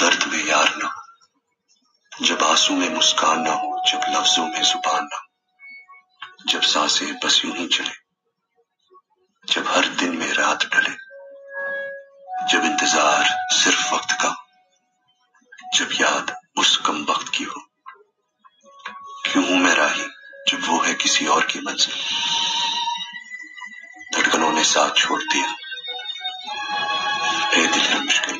दर्द में यार ना। हो जब आँसू में मुस्कान ना हो, जब लफ्जों में ज़ुबान ना हो, जब साँसें बस यूँ ही चले जब हर दिन में रात ढले, जब इंतज़ार सिर्फ़ वक्त का जब याद उस कम वक्त की हो। क्यों हूँ मैं राही, जब वो है किसी और की मंजिल? धड़कनों ने साथ छोड़ दिया। ए दिल मुश्किल